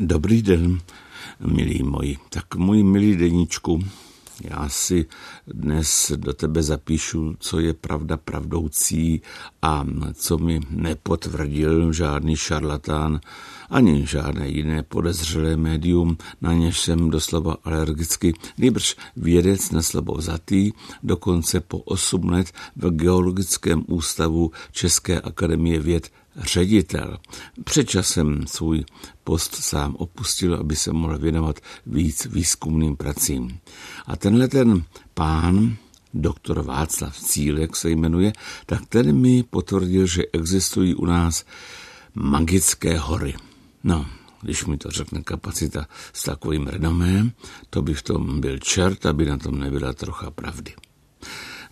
Dobrý den, milí moji. Tak můj milý deníčku, já si dnes do tebe zapíšu, co je pravda pravdoucí a co mi nepotvrdil žádný šarlatán ani žádné jiné podezřelé médium, na něž jsem doslova alergicky, nýbrž vědec na slovo vzatý, dokonce po 8 let v Geologickém ústavu České akademie věd ředitel. Před časem svůj post sám opustil, aby se mohl věnovat víc výzkumným pracím. A tenhle ten pán, doktor Václav Cílek se jmenuje, tak ten mi potvrdil, že existují u nás magické hory. No, když mi to řekne kapacita s takovým renomém, to by v tom byl čert, aby na tom nebyla trocha pravdy.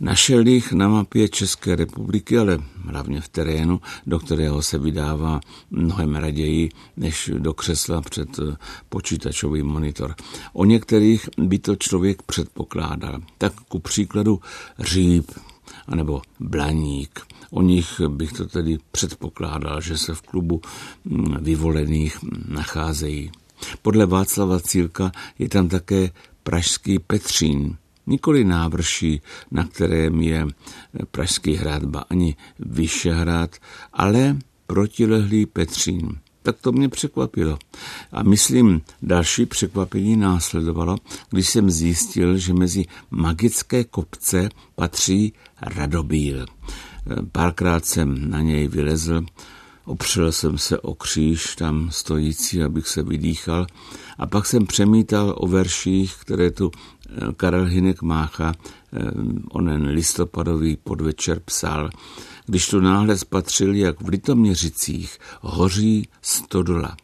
Našel jich na mapě České republiky, ale hlavně v terénu, do kterého se vydává mnohem raději než do křesla před eh, počítačový monitor. O některých by to člověk předpokládal. Tak ku příkladu říp, anebo blaník. O nich bych to tedy předpokládal, že se v klubu mm, vyvolených nacházejí. Podle Václava Cílka je tam také pražský Petřín, nikoli návrší, na kterém je Pražský hrad, ba ani Vyšehrad, ale protilehlý Petřín. Tak to mě překvapilo. A myslím, další překvapení následovalo, když jsem zjistil, že mezi magické kopce patří Radobíl. Párkrát jsem na něj vylezl, opřel jsem se o kříž tam stojící, abych se vydýchal a pak jsem přemítal o verších, které tu eh, Karel Hinek Mácha, eh, onen listopadový podvečer psal, když tu náhle spatřil, jak v Litoměřicích hoří stodola.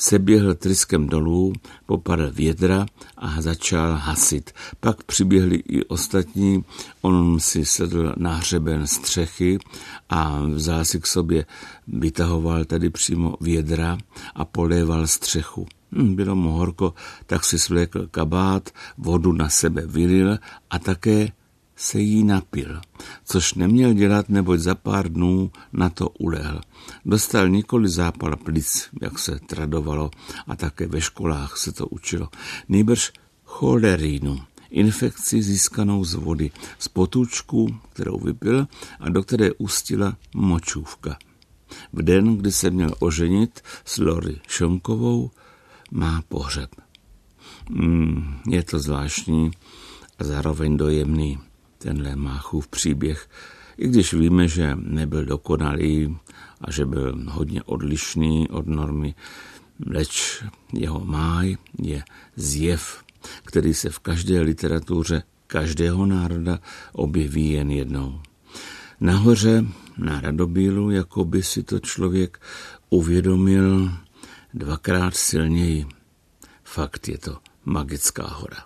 Seběhl tryskem dolů, popadl vědra a začal hasit. Pak přiběhli i ostatní, on si sedl na hřeben střechy a vzal si k sobě, vytahoval tady přímo vědra a poléval střechu. Hm, bylo mu horko, tak si svlékl kabát, vodu na sebe vylil a také se jí napil, což neměl dělat, neboť za pár dnů na to ulehl. Dostal nikoli zápal plic, jak se tradovalo, a také ve školách se to učilo, nejbrž cholerínu, infekci získanou z vody, z potůčku, kterou vypil a do které ustila močůvka. V den, kdy se měl oženit s Lory Šonkovou, má pohřeb. Mm, je to zvláštní a zároveň dojemný tenhle Máchův příběh, i když víme, že nebyl dokonalý a že byl hodně odlišný od normy, leč jeho máj je zjev, který se v každé literatuře každého národa objeví jen jednou. Nahoře na Radobílu, jako by si to člověk uvědomil dvakrát silněji. Fakt je to magická hora.